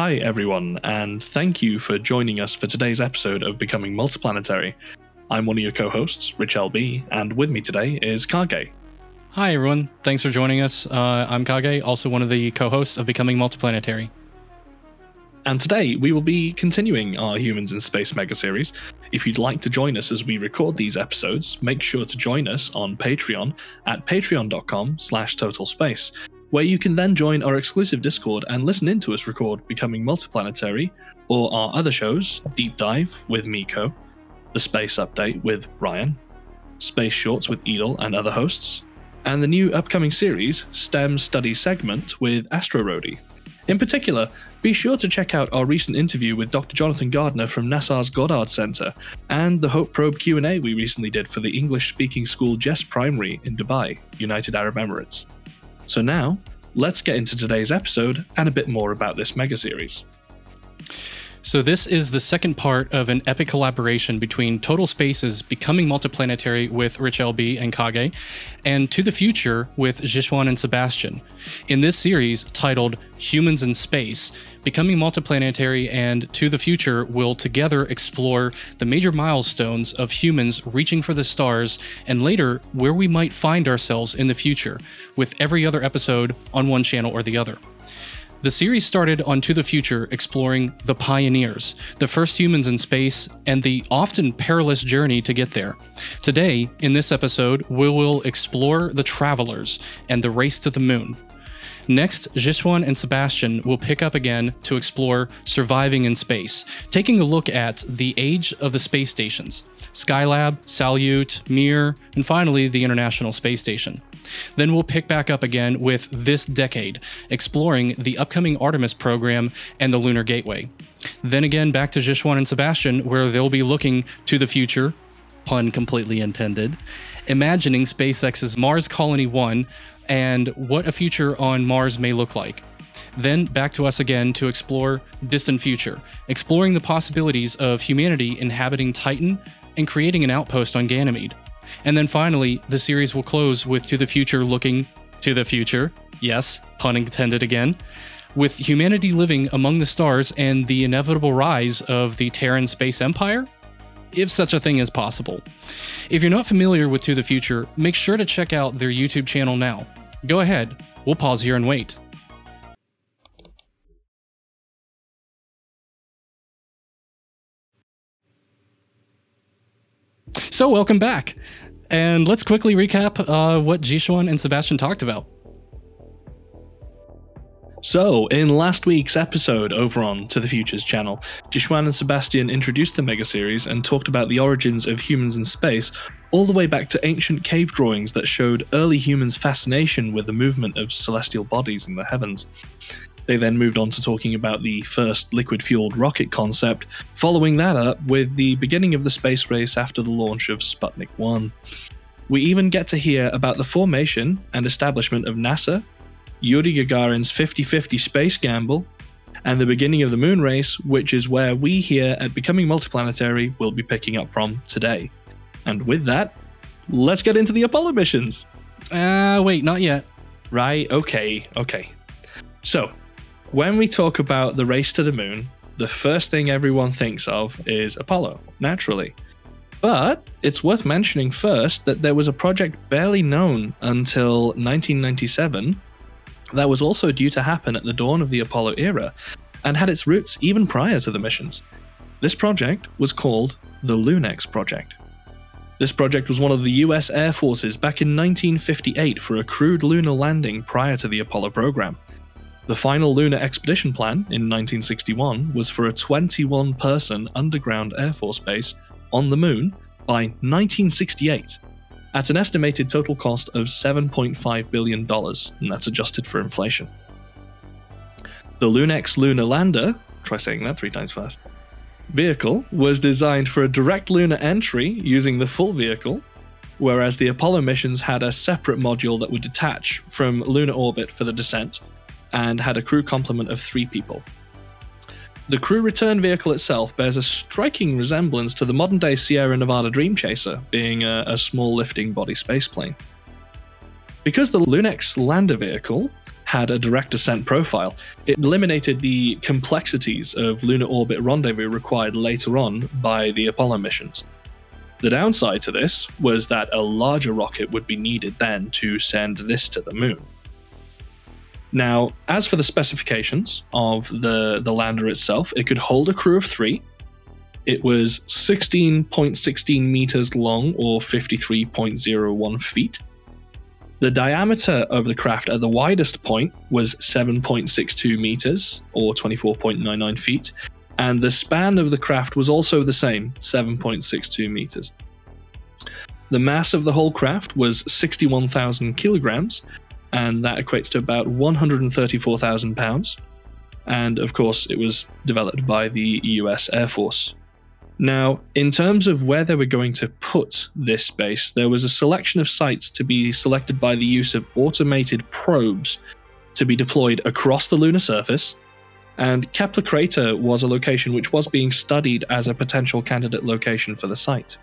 Hi, everyone, and thank you for joining us for today's episode of Becoming Multiplanetary. I'm one of your co hosts, Rich LB, and with me today is Kage. Hi, everyone. Thanks for joining us. Uh, I'm Kage, also one of the co hosts of Becoming Multiplanetary. And today we will be continuing our Humans in Space mega series. If you'd like to join us as we record these episodes, make sure to join us on Patreon at patreon.com slash totalspace where you can then join our exclusive Discord and listen in to us record Becoming Multiplanetary, or our other shows Deep Dive with Miko, The Space Update with Ryan, Space Shorts with Edel and other hosts, and the new upcoming series STEM Study Segment with Astro Rody. In particular, be sure to check out our recent interview with Dr. Jonathan Gardner from NASA's Goddard Center and the Hope Probe Q&A we recently did for the English-speaking school Jess Primary in Dubai, United Arab Emirates. So now, let's get into today's episode and a bit more about this mega series. So, this is the second part of an epic collaboration between Total Space's Becoming Multiplanetary with Rich LB and Kage, and To the Future with Jixuan and Sebastian. In this series, titled Humans in Space, Becoming Multiplanetary and To the Future will together explore the major milestones of humans reaching for the stars and later where we might find ourselves in the future, with every other episode on one channel or the other. The series started on To the Future exploring the pioneers, the first humans in space, and the often perilous journey to get there. Today, in this episode, we will explore the travelers and the race to the moon. Next, Jixuan and Sebastian will pick up again to explore surviving in space, taking a look at the age of the space stations Skylab, Salyut, Mir, and finally the International Space Station. Then we'll pick back up again with this decade, exploring the upcoming Artemis program and the Lunar Gateway. Then again back to Jixuan and Sebastian, where they'll be looking to the future, pun completely intended, imagining SpaceX's Mars Colony 1 and what a future on Mars may look like. Then back to us again to explore distant future, exploring the possibilities of humanity inhabiting Titan and creating an outpost on Ganymede. And then finally, the series will close with To the Future looking to the future. Yes, pun intended again. With humanity living among the stars and the inevitable rise of the Terran space empire, if such a thing is possible. If you're not familiar with To the Future, make sure to check out their YouTube channel now. Go ahead, we'll pause here and wait. So, welcome back. And let's quickly recap uh, what Jixuan and Sebastian talked about. So, in last week's episode over on To the Futures channel, Jixuan and Sebastian introduced the mega series and talked about the origins of humans in space, all the way back to ancient cave drawings that showed early humans' fascination with the movement of celestial bodies in the heavens. They then moved on to talking about the first liquid fueled rocket concept, following that up with the beginning of the space race after the launch of Sputnik 1. We even get to hear about the formation and establishment of NASA, Yuri Gagarin's 50 50 space gamble, and the beginning of the moon race, which is where we here at Becoming Multiplanetary will be picking up from today. And with that, let's get into the Apollo missions. Uh, wait, not yet. Right, okay, okay. So, when we talk about the race to the moon, the first thing everyone thinks of is Apollo, naturally. But it's worth mentioning first that there was a project barely known until 1997 that was also due to happen at the dawn of the Apollo era and had its roots even prior to the missions. This project was called the LUNEX Project. This project was one of the US Air Force's back in 1958 for a crewed lunar landing prior to the Apollo program. The final lunar expedition plan in 1961 was for a 21 person underground Air Force base on the moon by 1968 at an estimated total cost of $7.5 billion, and that's adjusted for inflation. The LUNEX lunar lander, try saying that three times fast, vehicle was designed for a direct lunar entry using the full vehicle, whereas the Apollo missions had a separate module that would detach from lunar orbit for the descent and had a crew complement of three people. The crew return vehicle itself bears a striking resemblance to the modern day Sierra Nevada Dream Chaser, being a, a small lifting body spaceplane. Because the LUNEX lander vehicle had a direct ascent profile. It eliminated the complexities of lunar orbit rendezvous required later on by the Apollo missions. The downside to this was that a larger rocket would be needed then to send this to the moon. Now, as for the specifications of the, the lander itself, it could hold a crew of three. It was 16.16 meters long or 53.01 feet. The diameter of the craft at the widest point was 7.62 meters or 24.99 feet, and the span of the craft was also the same 7.62 meters. The mass of the whole craft was 61,000 kilograms, and that equates to about 134,000 pounds. And of course, it was developed by the US Air Force. Now, in terms of where they were going to put this base, there was a selection of sites to be selected by the use of automated probes to be deployed across the lunar surface. And Kepler Crater was a location which was being studied as a potential candidate location for the site.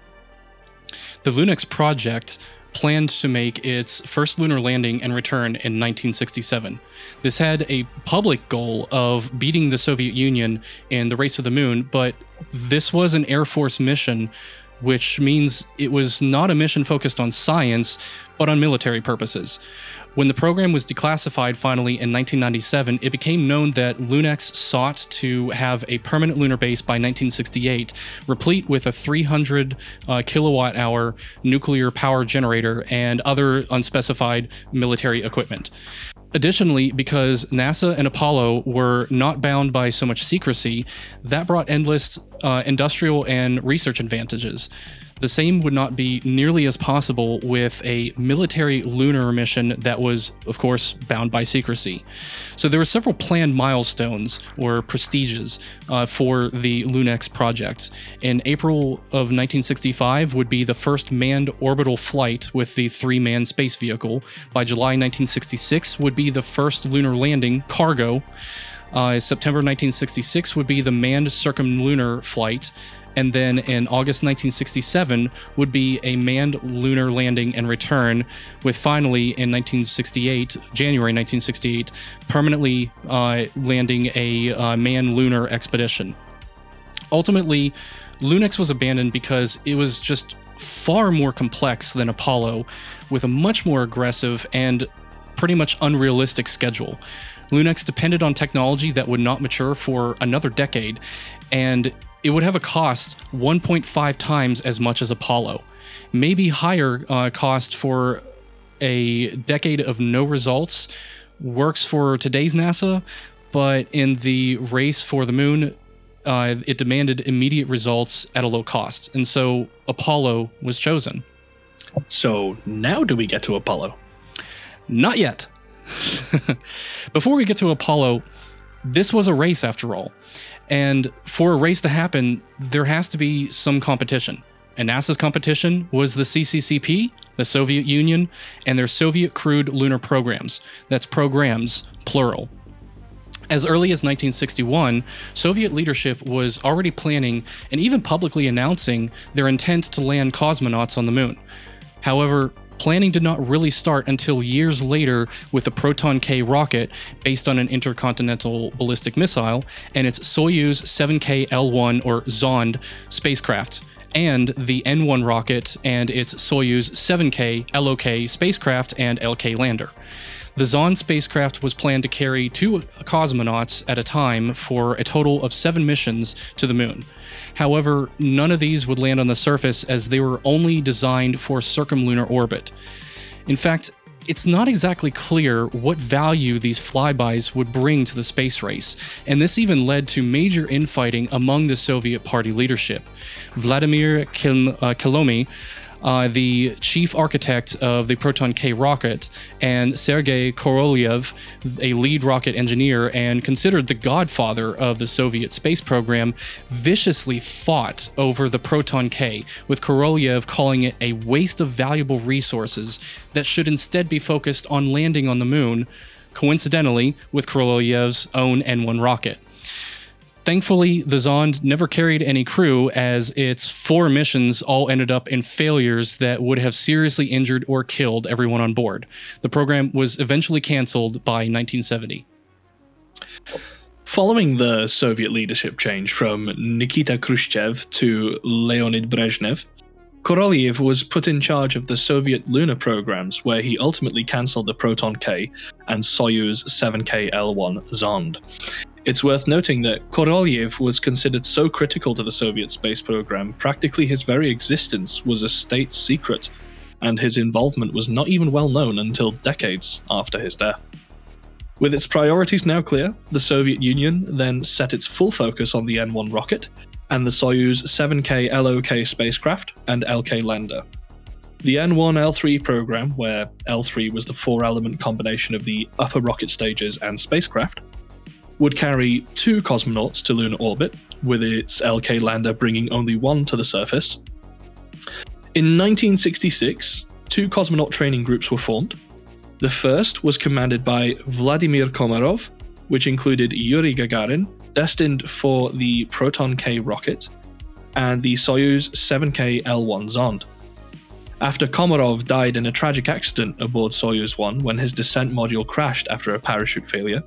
The Lunex project planned to make its first lunar landing and return in 1967. This had a public goal of beating the Soviet Union in the race to the moon, but this was an Air Force mission, which means it was not a mission focused on science, but on military purposes. When the program was declassified finally in 1997, it became known that Lunex sought to have a permanent lunar base by 1968, replete with a 300 uh, kilowatt hour nuclear power generator and other unspecified military equipment. Additionally, because NASA and Apollo were not bound by so much secrecy, that brought endless uh, industrial and research advantages. The same would not be nearly as possible with a military lunar mission that was, of course, bound by secrecy. So there were several planned milestones or prestiges uh, for the Lunex project. In April of 1965 would be the first manned orbital flight with the three-man space vehicle. By July 1966 would be the first lunar landing cargo. Uh, September 1966 would be the manned circumlunar flight, and then in August 1967 would be a manned lunar landing and return, with finally in 1968, January 1968, permanently uh, landing a uh, manned lunar expedition. Ultimately, Lunex was abandoned because it was just far more complex than Apollo, with a much more aggressive and pretty much unrealistic schedule. Lunex depended on technology that would not mature for another decade, and it would have a cost 1.5 times as much as Apollo, maybe higher uh, cost for a decade of no results. Works for today's NASA, but in the race for the moon, uh, it demanded immediate results at a low cost, and so Apollo was chosen. So now do we get to Apollo? Not yet. Before we get to Apollo, this was a race after all. And for a race to happen, there has to be some competition. And NASA's competition was the CCCP, the Soviet Union, and their Soviet crewed lunar programs. That's programs, plural. As early as 1961, Soviet leadership was already planning and even publicly announcing their intent to land cosmonauts on the moon. However, Planning did not really start until years later with the Proton K rocket, based on an intercontinental ballistic missile, and its Soyuz 7K L1 or Zond spacecraft, and the N1 rocket and its Soyuz 7K LOK spacecraft and LK lander. The Zond spacecraft was planned to carry two cosmonauts at a time for a total of seven missions to the moon. However, none of these would land on the surface as they were only designed for circumlunar orbit. In fact, it's not exactly clear what value these flybys would bring to the space race, and this even led to major infighting among the Soviet Party leadership. Vladimir Kil- uh, uh, the chief architect of the Proton K rocket, and Sergei Korolev, a lead rocket engineer and considered the godfather of the Soviet space program, viciously fought over the Proton K, with Korolev calling it a waste of valuable resources that should instead be focused on landing on the moon, coincidentally, with Korolev's own N 1 rocket. Thankfully, the Zond never carried any crew, as its four missions all ended up in failures that would have seriously injured or killed everyone on board. The program was eventually canceled by 1970. Following the Soviet leadership change from Nikita Khrushchev to Leonid Brezhnev, Korolev was put in charge of the Soviet lunar programs, where he ultimately cancelled the Proton K and Soyuz 7K L1 Zond. It's worth noting that Korolev was considered so critical to the Soviet space program, practically his very existence was a state secret, and his involvement was not even well known until decades after his death. With its priorities now clear, the Soviet Union then set its full focus on the N 1 rocket and the Soyuz 7K LOK spacecraft and LK lander. The N 1 L3 program, where L3 was the four element combination of the upper rocket stages and spacecraft, would carry two cosmonauts to lunar orbit, with its LK lander bringing only one to the surface. In 1966, two cosmonaut training groups were formed. The first was commanded by Vladimir Komarov, which included Yuri Gagarin, destined for the Proton K rocket, and the Soyuz 7K L1 Zond. After Komarov died in a tragic accident aboard Soyuz 1 when his descent module crashed after a parachute failure,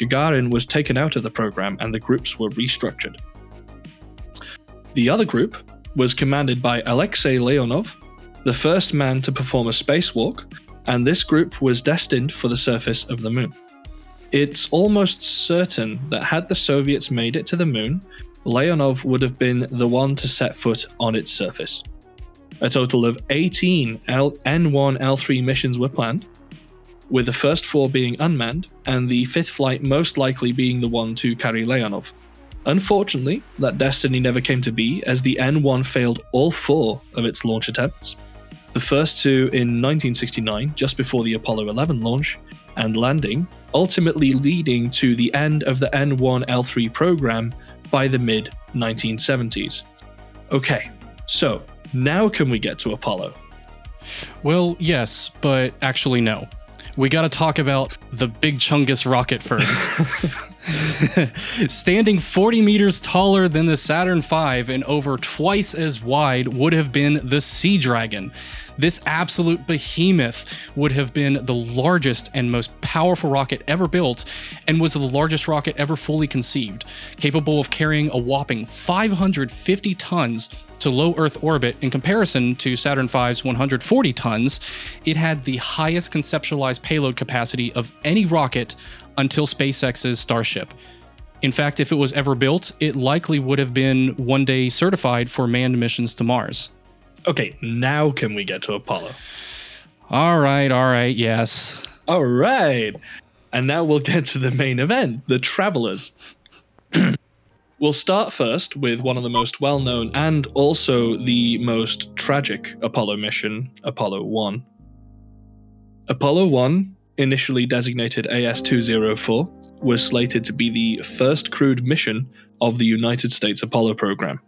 Gagarin was taken out of the program and the groups were restructured. The other group was commanded by Alexei Leonov, the first man to perform a spacewalk, and this group was destined for the surface of the moon. It's almost certain that had the Soviets made it to the moon, Leonov would have been the one to set foot on its surface. A total of 18 L- N1 L3 missions were planned, with the first four being unmanned, and the fifth flight most likely being the one to carry Leonov. Unfortunately, that destiny never came to be, as the N1 failed all four of its launch attempts. The first two in 1969, just before the Apollo 11 launch and landing, ultimately leading to the end of the N1 L3 program by the mid 1970s. Okay, so now can we get to Apollo? Well, yes, but actually, no. We got to talk about the Big Chungus rocket first. Standing 40 meters taller than the Saturn V and over twice as wide would have been the Sea Dragon. This absolute behemoth would have been the largest and most powerful rocket ever built and was the largest rocket ever fully conceived, capable of carrying a whopping 550 tons to low Earth orbit in comparison to Saturn V's 140 tons, it had the highest conceptualized payload capacity of any rocket until SpaceX's Starship. In fact, if it was ever built, it likely would have been one day certified for manned missions to Mars. Okay, now can we get to Apollo? All right, all right, yes. All right. And now we'll get to the main event the Travelers. we'll start first with one of the most well known and also the most tragic Apollo mission, Apollo 1. Apollo 1, initially designated AS 204, was slated to be the first crewed mission of the United States Apollo program.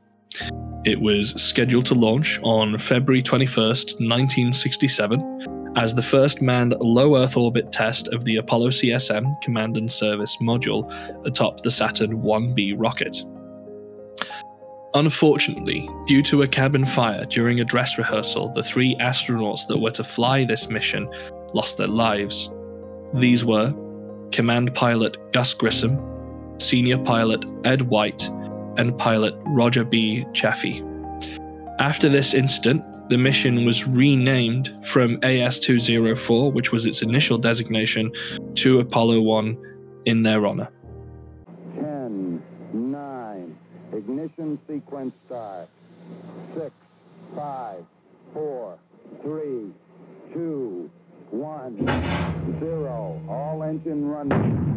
It was scheduled to launch on February 21st, 1967, as the first manned low Earth orbit test of the Apollo CSM command and service module atop the Saturn 1B rocket. Unfortunately, due to a cabin fire during a dress rehearsal, the three astronauts that were to fly this mission lost their lives. These were Command Pilot Gus Grissom, Senior Pilot Ed White, and pilot Roger B. Chaffee. After this incident, the mission was renamed from AS 204, which was its initial designation, to Apollo 1 in their honor. 10, 9, ignition sequence start. 6, 5, 4, 3, 2, 1, 0. All engine running.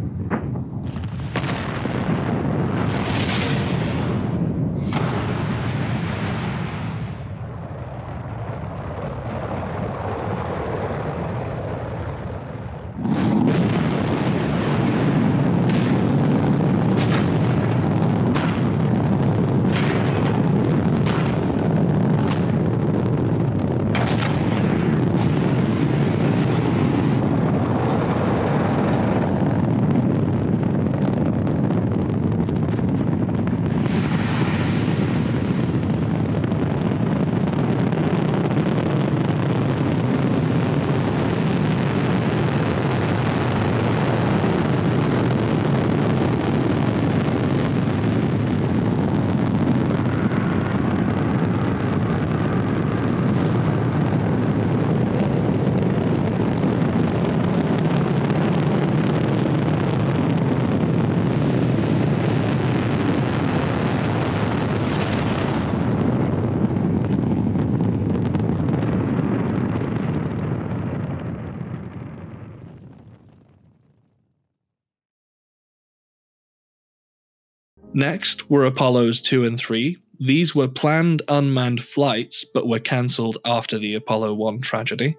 Next were Apollos 2 and 3. These were planned unmanned flights, but were cancelled after the Apollo 1 tragedy.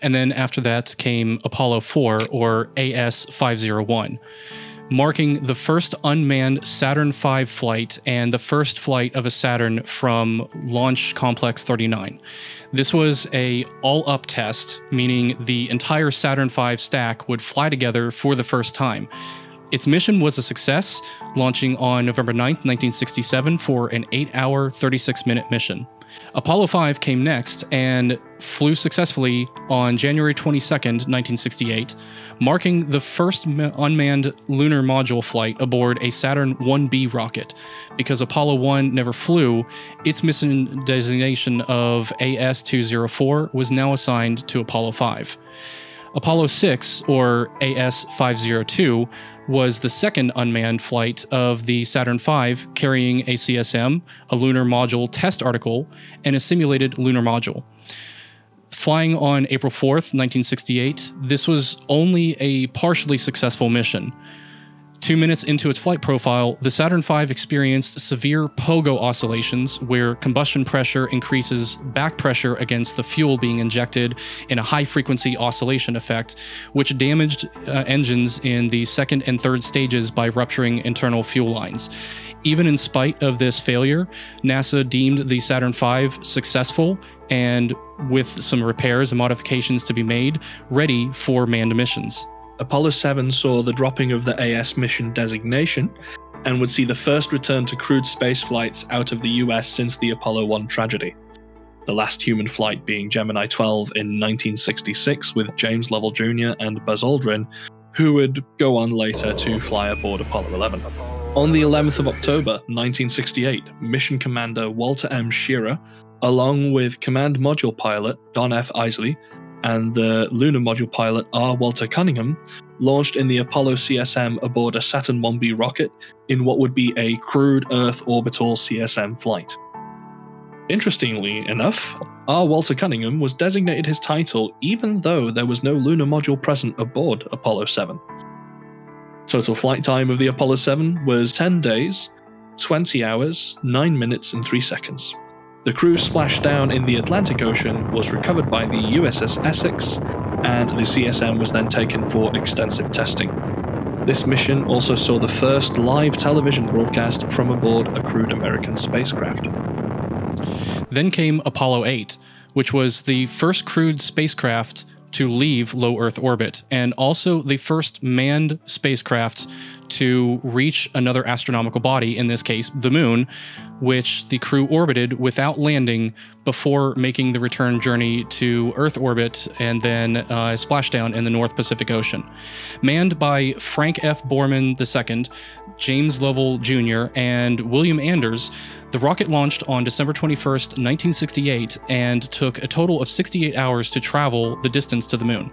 And then after that came Apollo 4, or AS 501, marking the first unmanned Saturn V flight and the first flight of a Saturn from Launch Complex 39. This was a all-up test, meaning the entire Saturn V stack would fly together for the first time. Its mission was a success, launching on November 9, 1967, for an 8 hour, 36 minute mission. Apollo 5 came next and flew successfully on January 22, 1968, marking the first unmanned lunar module flight aboard a Saturn 1B rocket. Because Apollo 1 never flew, its mission designation of AS 204 was now assigned to Apollo 5. Apollo 6, or AS 502, was the second unmanned flight of the Saturn V, carrying a CSM, a lunar module test article, and a simulated lunar module. Flying on April 4th, 1968, this was only a partially successful mission. Two minutes into its flight profile, the Saturn V experienced severe pogo oscillations where combustion pressure increases back pressure against the fuel being injected in a high frequency oscillation effect, which damaged uh, engines in the second and third stages by rupturing internal fuel lines. Even in spite of this failure, NASA deemed the Saturn V successful and, with some repairs and modifications to be made, ready for manned missions. Apollo 7 saw the dropping of the AS mission designation and would see the first return to crewed space flights out of the US since the Apollo 1 tragedy. The last human flight being Gemini 12 in 1966 with James Lovell Jr. and Buzz Aldrin, who would go on later to fly aboard Apollo 11. On the 11th of October 1968, Mission Commander Walter M. Schirra, along with Command Module Pilot Don F. Eisele, and the lunar module pilot R. Walter Cunningham launched in the Apollo CSM aboard a Saturn 1B rocket in what would be a crewed Earth orbital CSM flight. Interestingly enough, R. Walter Cunningham was designated his title even though there was no lunar module present aboard Apollo 7. Total flight time of the Apollo 7 was 10 days, 20 hours, 9 minutes, and 3 seconds. The crew splashdown in the Atlantic Ocean was recovered by the USS Essex, and the CSM was then taken for extensive testing. This mission also saw the first live television broadcast from aboard a crewed American spacecraft. Then came Apollo 8, which was the first crewed spacecraft to leave low Earth orbit, and also the first manned spacecraft to reach another astronomical body, in this case, the moon, which the crew orbited without landing before making the return journey to Earth orbit and then uh, splashdown in the North Pacific Ocean. Manned by Frank F. Borman II, James Lovell Jr., and William Anders, the rocket launched on December 21st, 1968, and took a total of 68 hours to travel the distance to the moon.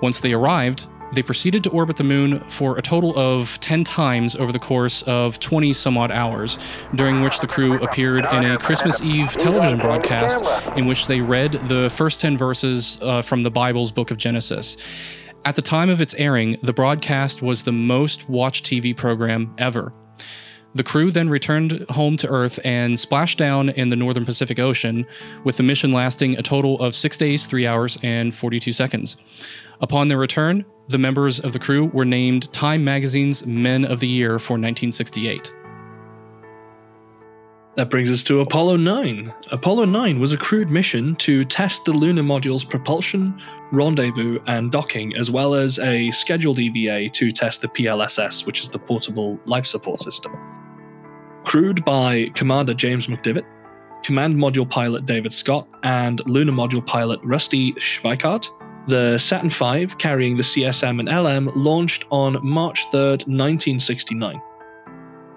Once they arrived, they proceeded to orbit the moon for a total of 10 times over the course of 20 some odd hours, during which the crew appeared in a Christmas Eve television broadcast in which they read the first 10 verses uh, from the Bible's book of Genesis. At the time of its airing, the broadcast was the most watched TV program ever. The crew then returned home to Earth and splashed down in the northern Pacific Ocean, with the mission lasting a total of 6 days, 3 hours, and 42 seconds. Upon their return, the members of the crew were named Time Magazine's Men of the Year for 1968. That brings us to Apollo 9. Apollo 9 was a crewed mission to test the lunar module's propulsion, rendezvous, and docking, as well as a scheduled EVA to test the PLSS, which is the portable life support system. Crewed by Commander James McDivitt, Command Module Pilot David Scott, and Lunar Module Pilot Rusty Schweickart, the Saturn V, carrying the CSM and LM, launched on March 3, 1969.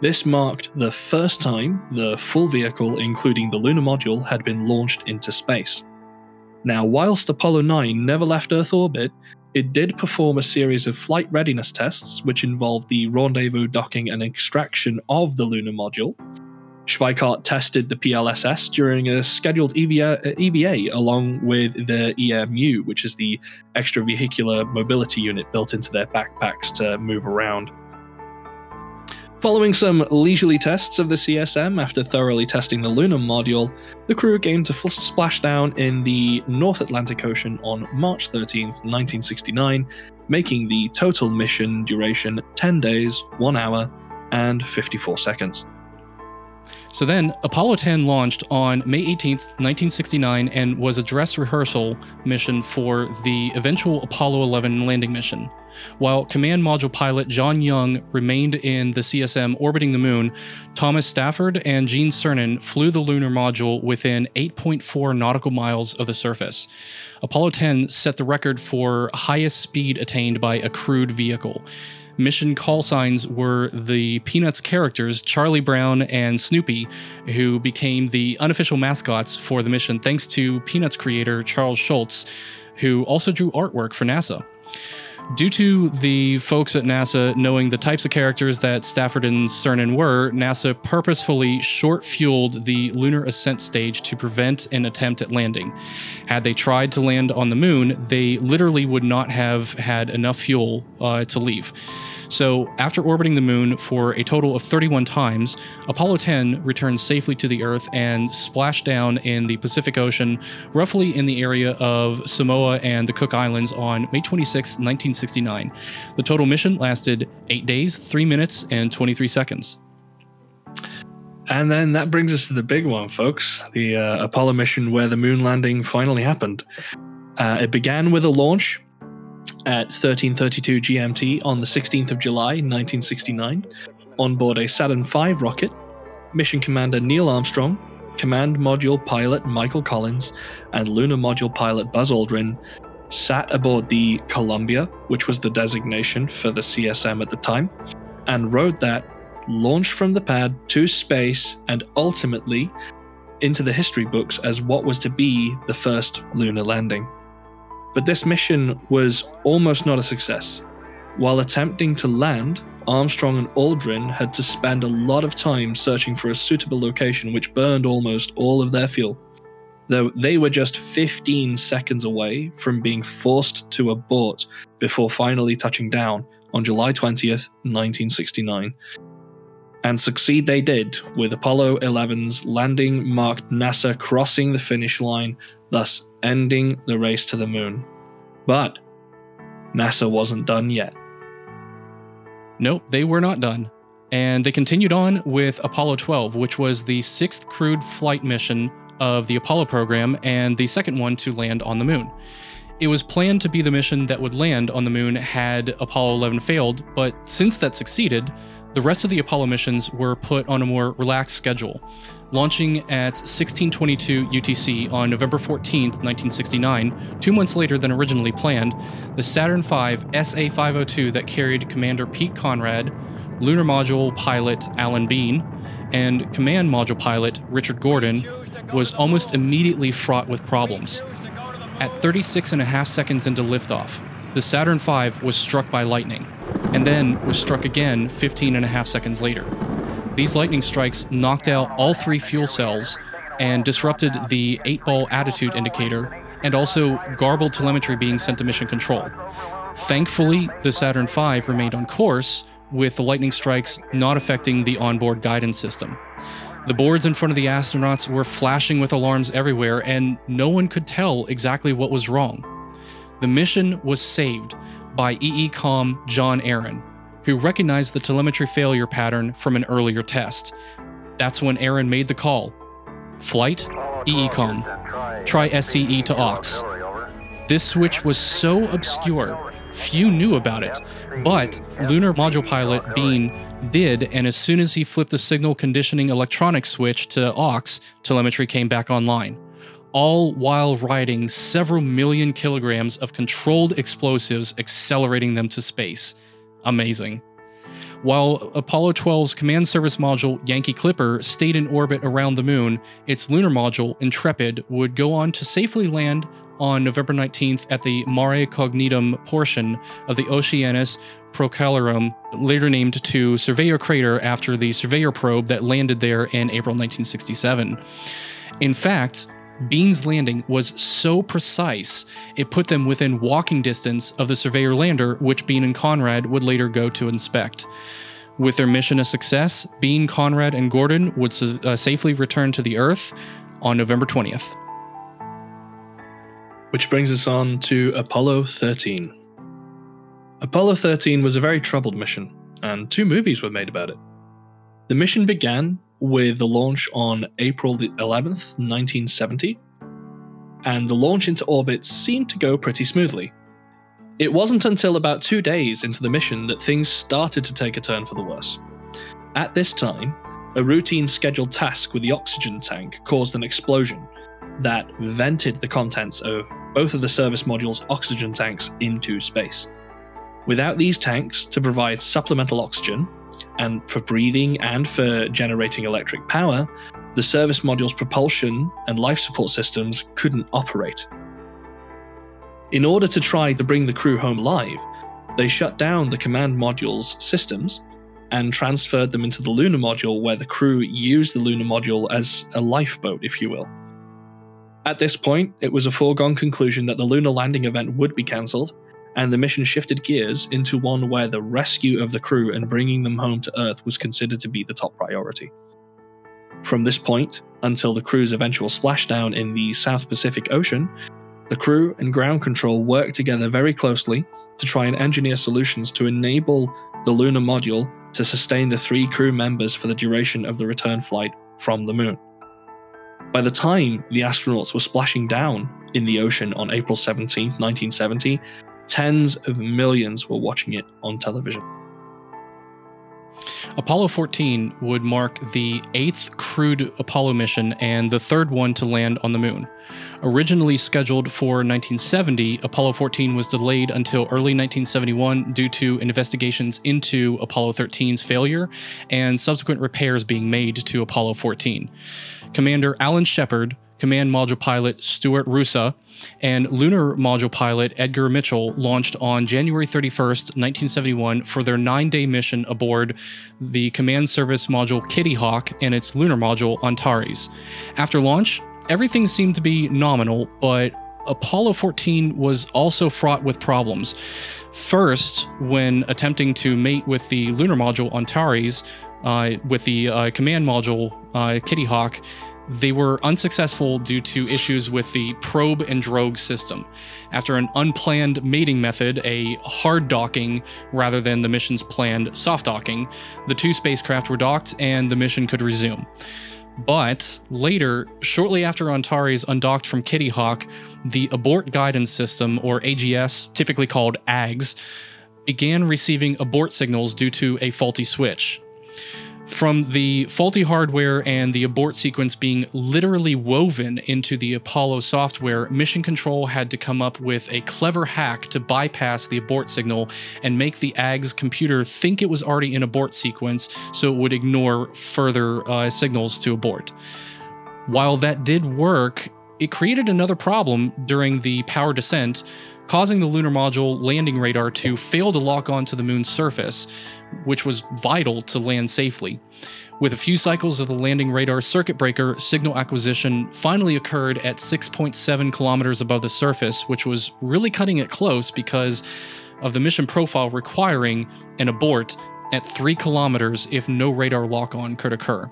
This marked the first time the full vehicle, including the lunar module, had been launched into space. Now, whilst Apollo 9 never left Earth orbit, it did perform a series of flight readiness tests, which involved the rendezvous docking and extraction of the lunar module, Schweickart tested the PLSS during a scheduled EVA, uh, EVA along with the EMU, which is the extravehicular mobility unit built into their backpacks to move around. Following some leisurely tests of the CSM after thoroughly testing the lunar module, the crew came to full splashdown in the North Atlantic Ocean on March 13, 1969, making the total mission duration 10 days, 1 hour, and 54 seconds. So then, Apollo 10 launched on May 18th, 1969, and was a dress rehearsal mission for the eventual Apollo 11 landing mission. While command module pilot John Young remained in the CSM orbiting the moon, Thomas Stafford and Gene Cernan flew the lunar module within 8.4 nautical miles of the surface. Apollo 10 set the record for highest speed attained by a crewed vehicle. Mission call signs were the Peanuts characters Charlie Brown and Snoopy, who became the unofficial mascots for the mission thanks to Peanuts creator Charles Schulz, who also drew artwork for NASA. Due to the folks at NASA knowing the types of characters that Stafford and Cernan were, NASA purposefully short fueled the lunar ascent stage to prevent an attempt at landing. Had they tried to land on the moon, they literally would not have had enough fuel uh, to leave. So, after orbiting the moon for a total of 31 times, Apollo 10 returned safely to the Earth and splashed down in the Pacific Ocean, roughly in the area of Samoa and the Cook Islands on May 26, 1969. The total mission lasted 8 days, 3 minutes, and 23 seconds. And then that brings us to the big one, folks the uh, Apollo mission where the moon landing finally happened. Uh, it began with a launch at 1332 GMT on the 16th of July 1969 on board a Saturn V rocket. Mission Commander Neil Armstrong, Command Module Pilot Michael Collins, and Lunar Module Pilot Buzz Aldrin sat aboard the Columbia, which was the designation for the CSM at the time, and rode that, launched from the pad to space, and ultimately into the history books as what was to be the first lunar landing. But this mission was almost not a success. While attempting to land, Armstrong and Aldrin had to spend a lot of time searching for a suitable location which burned almost all of their fuel. Though they were just 15 seconds away from being forced to abort before finally touching down on July 20th, 1969. And succeed they did, with Apollo 11's landing marked NASA crossing the finish line, thus ending the race to the moon. But NASA wasn't done yet. Nope, they were not done. And they continued on with Apollo 12, which was the sixth crewed flight mission of the Apollo program and the second one to land on the moon. It was planned to be the mission that would land on the moon had Apollo 11 failed, but since that succeeded, the rest of the Apollo missions were put on a more relaxed schedule. Launching at 1622 UTC on November 14, 1969, two months later than originally planned, the Saturn V SA 502 that carried Commander Pete Conrad, Lunar Module pilot Alan Bean, and Command Module pilot Richard Gordon was almost immediately fraught with problems. At 36 and a half seconds into liftoff, the Saturn V was struck by lightning, and then was struck again 15 and a half seconds later. These lightning strikes knocked out all three fuel cells and disrupted the 8 ball attitude indicator and also garbled telemetry being sent to mission control. Thankfully, the Saturn V remained on course, with the lightning strikes not affecting the onboard guidance system. The boards in front of the astronauts were flashing with alarms everywhere, and no one could tell exactly what was wrong. The mission was saved by EECOM John Aaron, who recognized the telemetry failure pattern from an earlier test. That's when Aaron made the call Flight, EECOM, try SCE to AUX. This switch was so obscure, few knew about it, but Lunar Module Pilot Bean did, and as soon as he flipped the signal conditioning electronic switch to AUX, telemetry came back online. All while riding several million kilograms of controlled explosives, accelerating them to space amazing. While Apollo 12's command service module Yankee Clipper stayed in orbit around the moon, its lunar module Intrepid would go on to safely land on November 19th at the Mare Cognitum portion of the Oceanus Procellarum, later named to Surveyor Crater after the Surveyor probe that landed there in April 1967. In fact, Bean's landing was so precise, it put them within walking distance of the Surveyor lander, which Bean and Conrad would later go to inspect. With their mission a success, Bean, Conrad, and Gordon would su- uh, safely return to the Earth on November 20th. Which brings us on to Apollo 13. Apollo 13 was a very troubled mission, and two movies were made about it. The mission began with the launch on April the 11th, 1970, and the launch into orbit seemed to go pretty smoothly. It wasn't until about two days into the mission that things started to take a turn for the worse. At this time, a routine scheduled task with the oxygen tank caused an explosion that vented the contents of both of the service module's oxygen tanks into space. Without these tanks to provide supplemental oxygen, and for breathing and for generating electric power, the service module's propulsion and life support systems couldn't operate. In order to try to bring the crew home alive, they shut down the command module's systems and transferred them into the lunar module, where the crew used the lunar module as a lifeboat, if you will. At this point, it was a foregone conclusion that the lunar landing event would be cancelled, and the mission shifted gears into one where the rescue of the crew and bringing them home to Earth was considered to be the top priority. From this point, until the crew's eventual splashdown in the South Pacific Ocean, the crew and ground control worked together very closely to try and engineer solutions to enable the lunar module to sustain the three crew members for the duration of the return flight from the moon. By the time the astronauts were splashing down in the ocean on April 17, 1970, tens of millions were watching it on television. Apollo 14 would mark the eighth crewed Apollo mission and the third one to land on the moon. Originally scheduled for 1970, Apollo 14 was delayed until early 1971 due to investigations into Apollo 13's failure and subsequent repairs being made to Apollo 14. Commander Alan Shepard, Command Module Pilot Stuart Roosa, and Lunar Module Pilot Edgar Mitchell launched on January 31st, 1971, for their nine day mission aboard the Command Service Module Kitty Hawk and its lunar module Antares. After launch, everything seemed to be nominal, but Apollo 14 was also fraught with problems. First, when attempting to mate with the lunar module Antares, uh, with the uh, command module uh, Kitty Hawk, they were unsuccessful due to issues with the probe and drogue system. After an unplanned mating method, a hard docking rather than the mission's planned soft docking, the two spacecraft were docked and the mission could resume. But later, shortly after Antares undocked from Kitty Hawk, the Abort Guidance System, or AGS, typically called AGS, began receiving abort signals due to a faulty switch. From the faulty hardware and the abort sequence being literally woven into the Apollo software, Mission Control had to come up with a clever hack to bypass the abort signal and make the AGS computer think it was already in abort sequence so it would ignore further uh, signals to abort. While that did work, it created another problem during the power descent, causing the lunar module landing radar to fail to lock onto the moon's surface, which was vital to land safely. With a few cycles of the landing radar circuit breaker, signal acquisition finally occurred at 6.7 kilometers above the surface, which was really cutting it close because of the mission profile requiring an abort at 3 kilometers if no radar lock on could occur.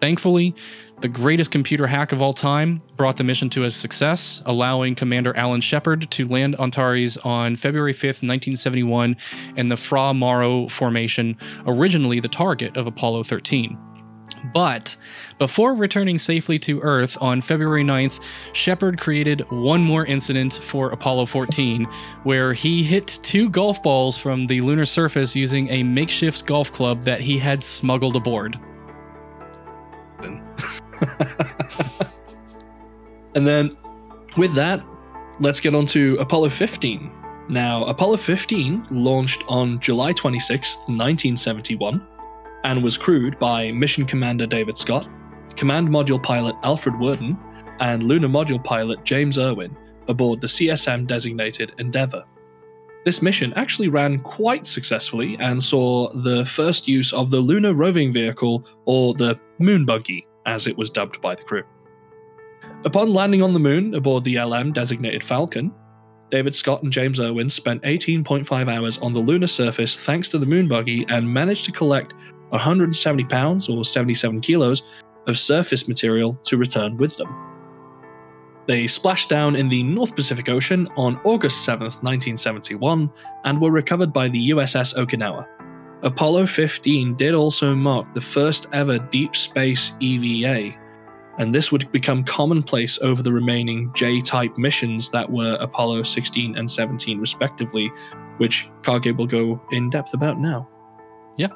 Thankfully, the greatest computer hack of all time brought the mission to a success, allowing Commander Alan Shepard to land Antares on February 5th, 1971, in the Fra Mauro formation, originally the target of Apollo 13. But before returning safely to Earth on February 9th, Shepard created one more incident for Apollo 14, where he hit two golf balls from the lunar surface using a makeshift golf club that he had smuggled aboard. and then with that, let's get on to Apollo 15. Now, Apollo 15 launched on July 26, 1971, and was crewed by Mission Commander David Scott, Command Module Pilot Alfred Worden, and Lunar Module Pilot James Irwin aboard the CSM designated Endeavour. This mission actually ran quite successfully and saw the first use of the Lunar Roving Vehicle, or the Moon Buggy, as it was dubbed by the crew. Upon landing on the moon aboard the LM designated Falcon, David Scott and James Irwin spent 18.5 hours on the lunar surface thanks to the moon buggy and managed to collect 170 pounds or 77 kilos of surface material to return with them. They splashed down in the North Pacific Ocean on August 7, 1971, and were recovered by the USS Okinawa. Apollo 15 did also mark the first ever deep space EVA, and this would become commonplace over the remaining J type missions that were Apollo 16 and 17, respectively, which Kage will go in depth about now. Yeah.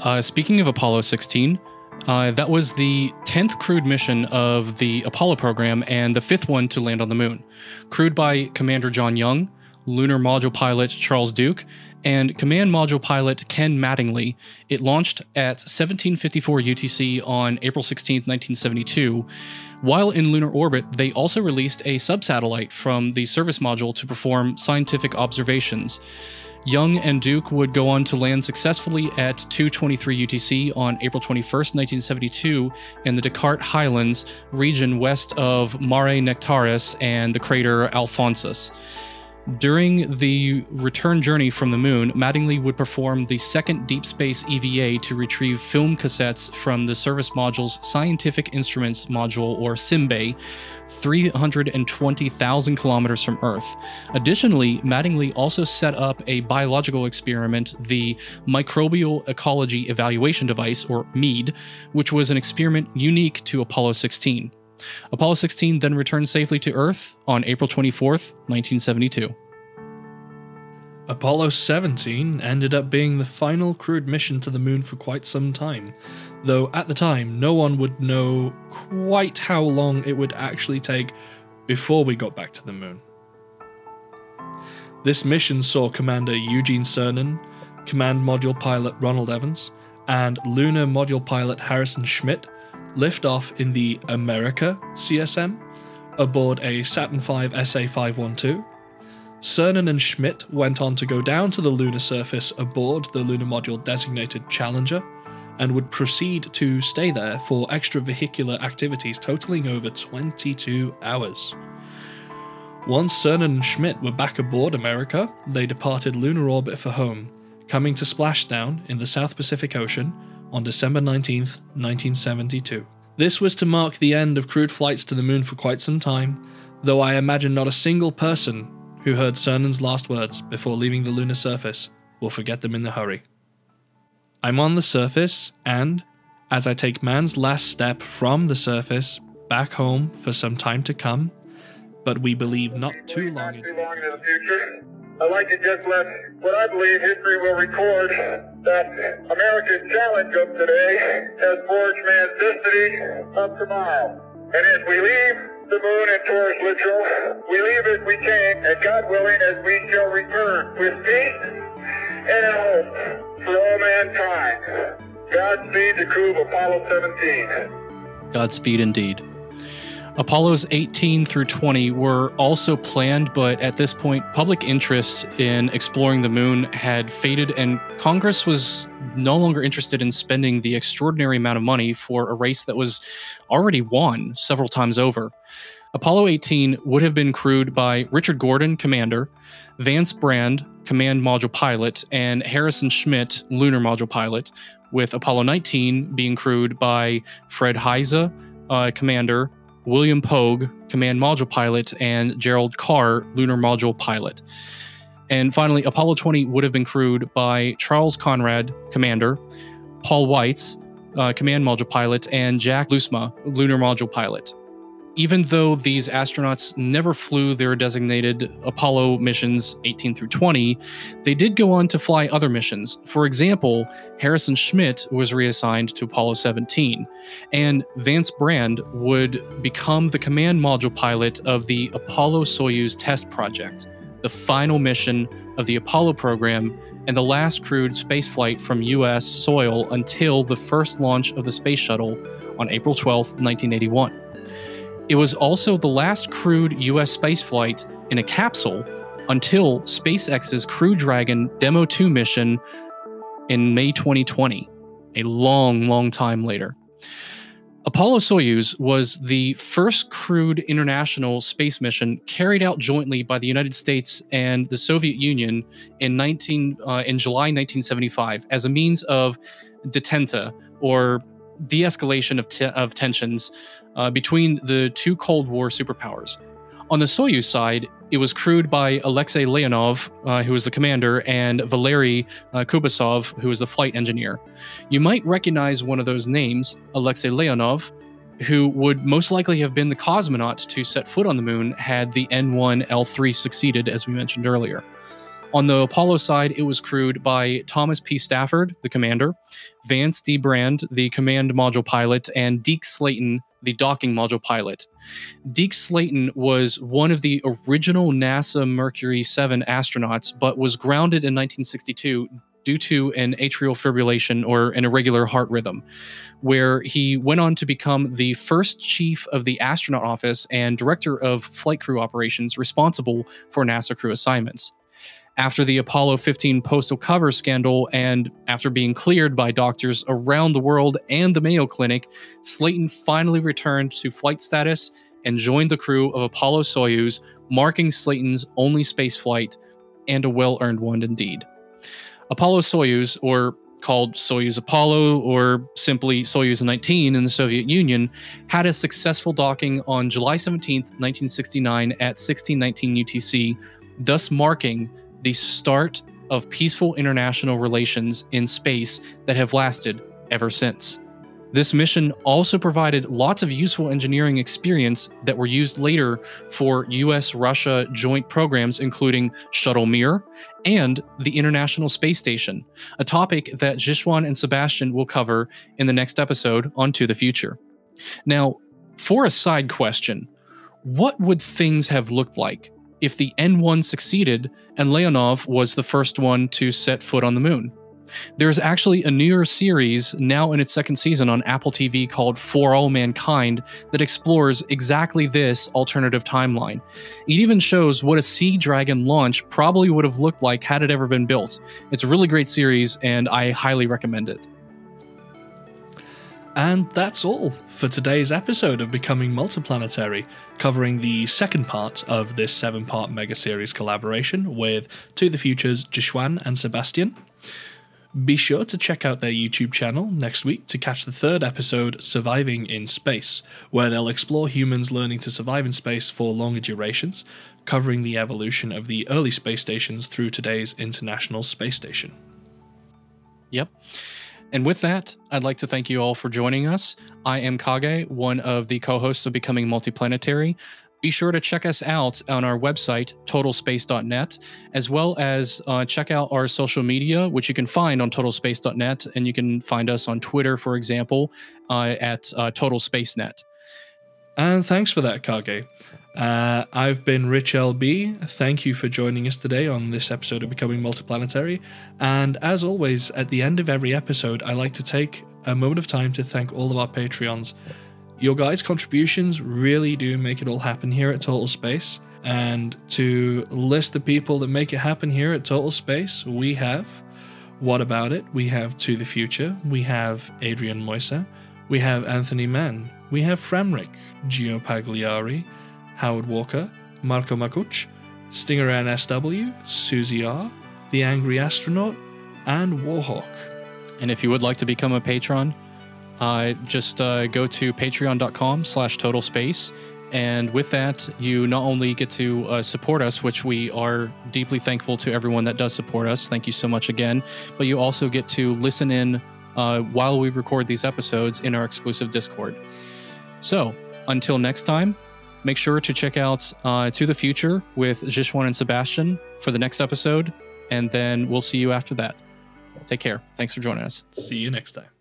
Uh, speaking of Apollo 16, uh, that was the 10th crewed mission of the Apollo program and the fifth one to land on the moon. Crewed by Commander John Young, lunar module pilot Charles Duke, and command module pilot Ken Mattingly. It launched at 1754 UTC on April 16, 1972. While in lunar orbit, they also released a subsatellite from the service module to perform scientific observations. Young and Duke would go on to land successfully at 223 UTC on April 21, 1972, in the Descartes Highlands region west of Mare Nectaris and the crater Alphonsus. During the return journey from the moon, Mattingly would perform the second deep space EVA to retrieve film cassettes from the service module's Scientific Instruments Module, or SIMBay, 320,000 kilometers from Earth. Additionally, Mattingly also set up a biological experiment, the Microbial Ecology Evaluation Device, or MEED, which was an experiment unique to Apollo 16. Apollo 16 then returned safely to Earth on April 24, 1972. Apollo 17 ended up being the final crewed mission to the moon for quite some time, though at the time no one would know quite how long it would actually take before we got back to the moon. This mission saw Commander Eugene Cernan, Command Module Pilot Ronald Evans, and Lunar Module Pilot Harrison Schmitt lift off in the America CSM aboard a Saturn V SA 512. Cernan and Schmitt went on to go down to the lunar surface aboard the lunar module designated Challenger and would proceed to stay there for extravehicular activities totaling over 22 hours. Once Cernan and Schmitt were back aboard America, they departed lunar orbit for home, coming to splashdown in the South Pacific Ocean on December 19, 1972. This was to mark the end of crewed flights to the moon for quite some time, though I imagine not a single person who heard Cernan's last words before leaving the lunar surface will forget them in a hurry. I'm on the surface, and, as I take man's last step from the surface back home for some time to come, but we believe not too long into the future. I'd like to just let what I believe history will record that America's challenge of today has forged man's destiny of tomorrow. And as we leave the moon and Taurus Littrow, we leave as we came, and God willing, as we shall return with peace and hope for all mankind. Godspeed the crew of Apollo 17. Godspeed indeed. Apollos 18 through 20 were also planned, but at this point, public interest in exploring the moon had faded, and Congress was no longer interested in spending the extraordinary amount of money for a race that was already won several times over. Apollo 18 would have been crewed by Richard Gordon, commander, Vance Brand, command module pilot, and Harrison Schmitt, lunar module pilot, with Apollo 19 being crewed by Fred Haise, uh, commander, William Pogue, command module pilot, and Gerald Carr, lunar module pilot. And finally, Apollo 20 would have been crewed by Charles Conrad, commander, Paul Weitz, uh, command module pilot, and Jack Lousma, lunar module pilot. Even though these astronauts never flew their designated Apollo missions 18 through 20, they did go on to fly other missions. For example, Harrison Schmitt was reassigned to Apollo 17, and Vance Brand would become the command module pilot of the Apollo Soyuz test project, the final mission of the Apollo program and the last crewed spaceflight from U.S. soil until the first launch of the space shuttle on April 12, 1981. It was also the last crewed U.S. spaceflight in a capsule until SpaceX's Crew Dragon Demo 2 mission in May 2020, a long, long time later. Apollo Soyuz was the first crewed international space mission carried out jointly by the United States and the Soviet Union in 19 uh, in July 1975 as a means of detente or de-escalation of, te- of tensions uh, between the two Cold War superpowers. On the Soyuz side, it was crewed by Alexei Leonov, uh, who was the commander, and Valery uh, Kubasov, who was the flight engineer. You might recognize one of those names, Alexei Leonov, who would most likely have been the cosmonaut to set foot on the moon had the N1 L3 succeeded, as we mentioned earlier. On the Apollo side, it was crewed by Thomas P. Stafford, the commander, Vance D. Brand, the command module pilot, and Deke Slayton, the docking module pilot. Deke Slayton was one of the original NASA Mercury 7 astronauts, but was grounded in 1962 due to an atrial fibrillation or an irregular heart rhythm, where he went on to become the first chief of the astronaut office and director of flight crew operations responsible for NASA crew assignments after the Apollo 15 postal cover scandal and after being cleared by doctors around the world and the Mayo Clinic, Slayton finally returned to flight status and joined the crew of Apollo Soyuz, marking Slayton's only space flight and a well earned one indeed. Apollo Soyuz, or called Soyuz Apollo or simply Soyuz 19 in the Soviet Union, had a successful docking on July 17, 1969 at 1619 UTC, thus marking the start of peaceful international relations in space that have lasted ever since. This mission also provided lots of useful engineering experience that were used later for US Russia joint programs, including Shuttle Mir and the International Space Station, a topic that Jixuan and Sebastian will cover in the next episode on To the Future. Now, for a side question, what would things have looked like if the N1 succeeded and Leonov was the first one to set foot on the moon. There's actually a newer series now in its second season on Apple TV called For All Mankind that explores exactly this alternative timeline. It even shows what a Sea Dragon launch probably would have looked like had it ever been built. It's a really great series, and I highly recommend it. And that's all for today's episode of Becoming Multiplanetary, covering the second part of this seven part mega series collaboration with To the Future's Jixuan and Sebastian. Be sure to check out their YouTube channel next week to catch the third episode, Surviving in Space, where they'll explore humans learning to survive in space for longer durations, covering the evolution of the early space stations through today's International Space Station. Yep. And with that, I'd like to thank you all for joining us. I am Kage, one of the co hosts of Becoming Multiplanetary. Be sure to check us out on our website, totalspace.net, as well as uh, check out our social media, which you can find on totalspace.net. And you can find us on Twitter, for example, uh, at uh, totalspacenet. And thanks for that, Kage. Uh, I've been Rich LB. Thank you for joining us today on this episode of Becoming Multiplanetary. And as always, at the end of every episode, I like to take a moment of time to thank all of our Patreons. Your guys' contributions really do make it all happen here at Total Space. And to list the people that make it happen here at Total Space, we have What About It? We have To the Future. We have Adrian Moisa. We have Anthony Mann. We have Framrick, Gio Pagliari. Howard Walker, Marco Makuch, Stinger NSW, Susie R, The Angry Astronaut, and Warhawk. And if you would like to become a patron, uh, just uh, go to patreon.com slash total space. And with that, you not only get to uh, support us, which we are deeply thankful to everyone that does support us. Thank you so much again. But you also get to listen in uh, while we record these episodes in our exclusive Discord. So until next time, make sure to check out uh, To the Future with Jixuan and Sebastian for the next episode, and then we'll see you after that. Take care. Thanks for joining us. See you next time.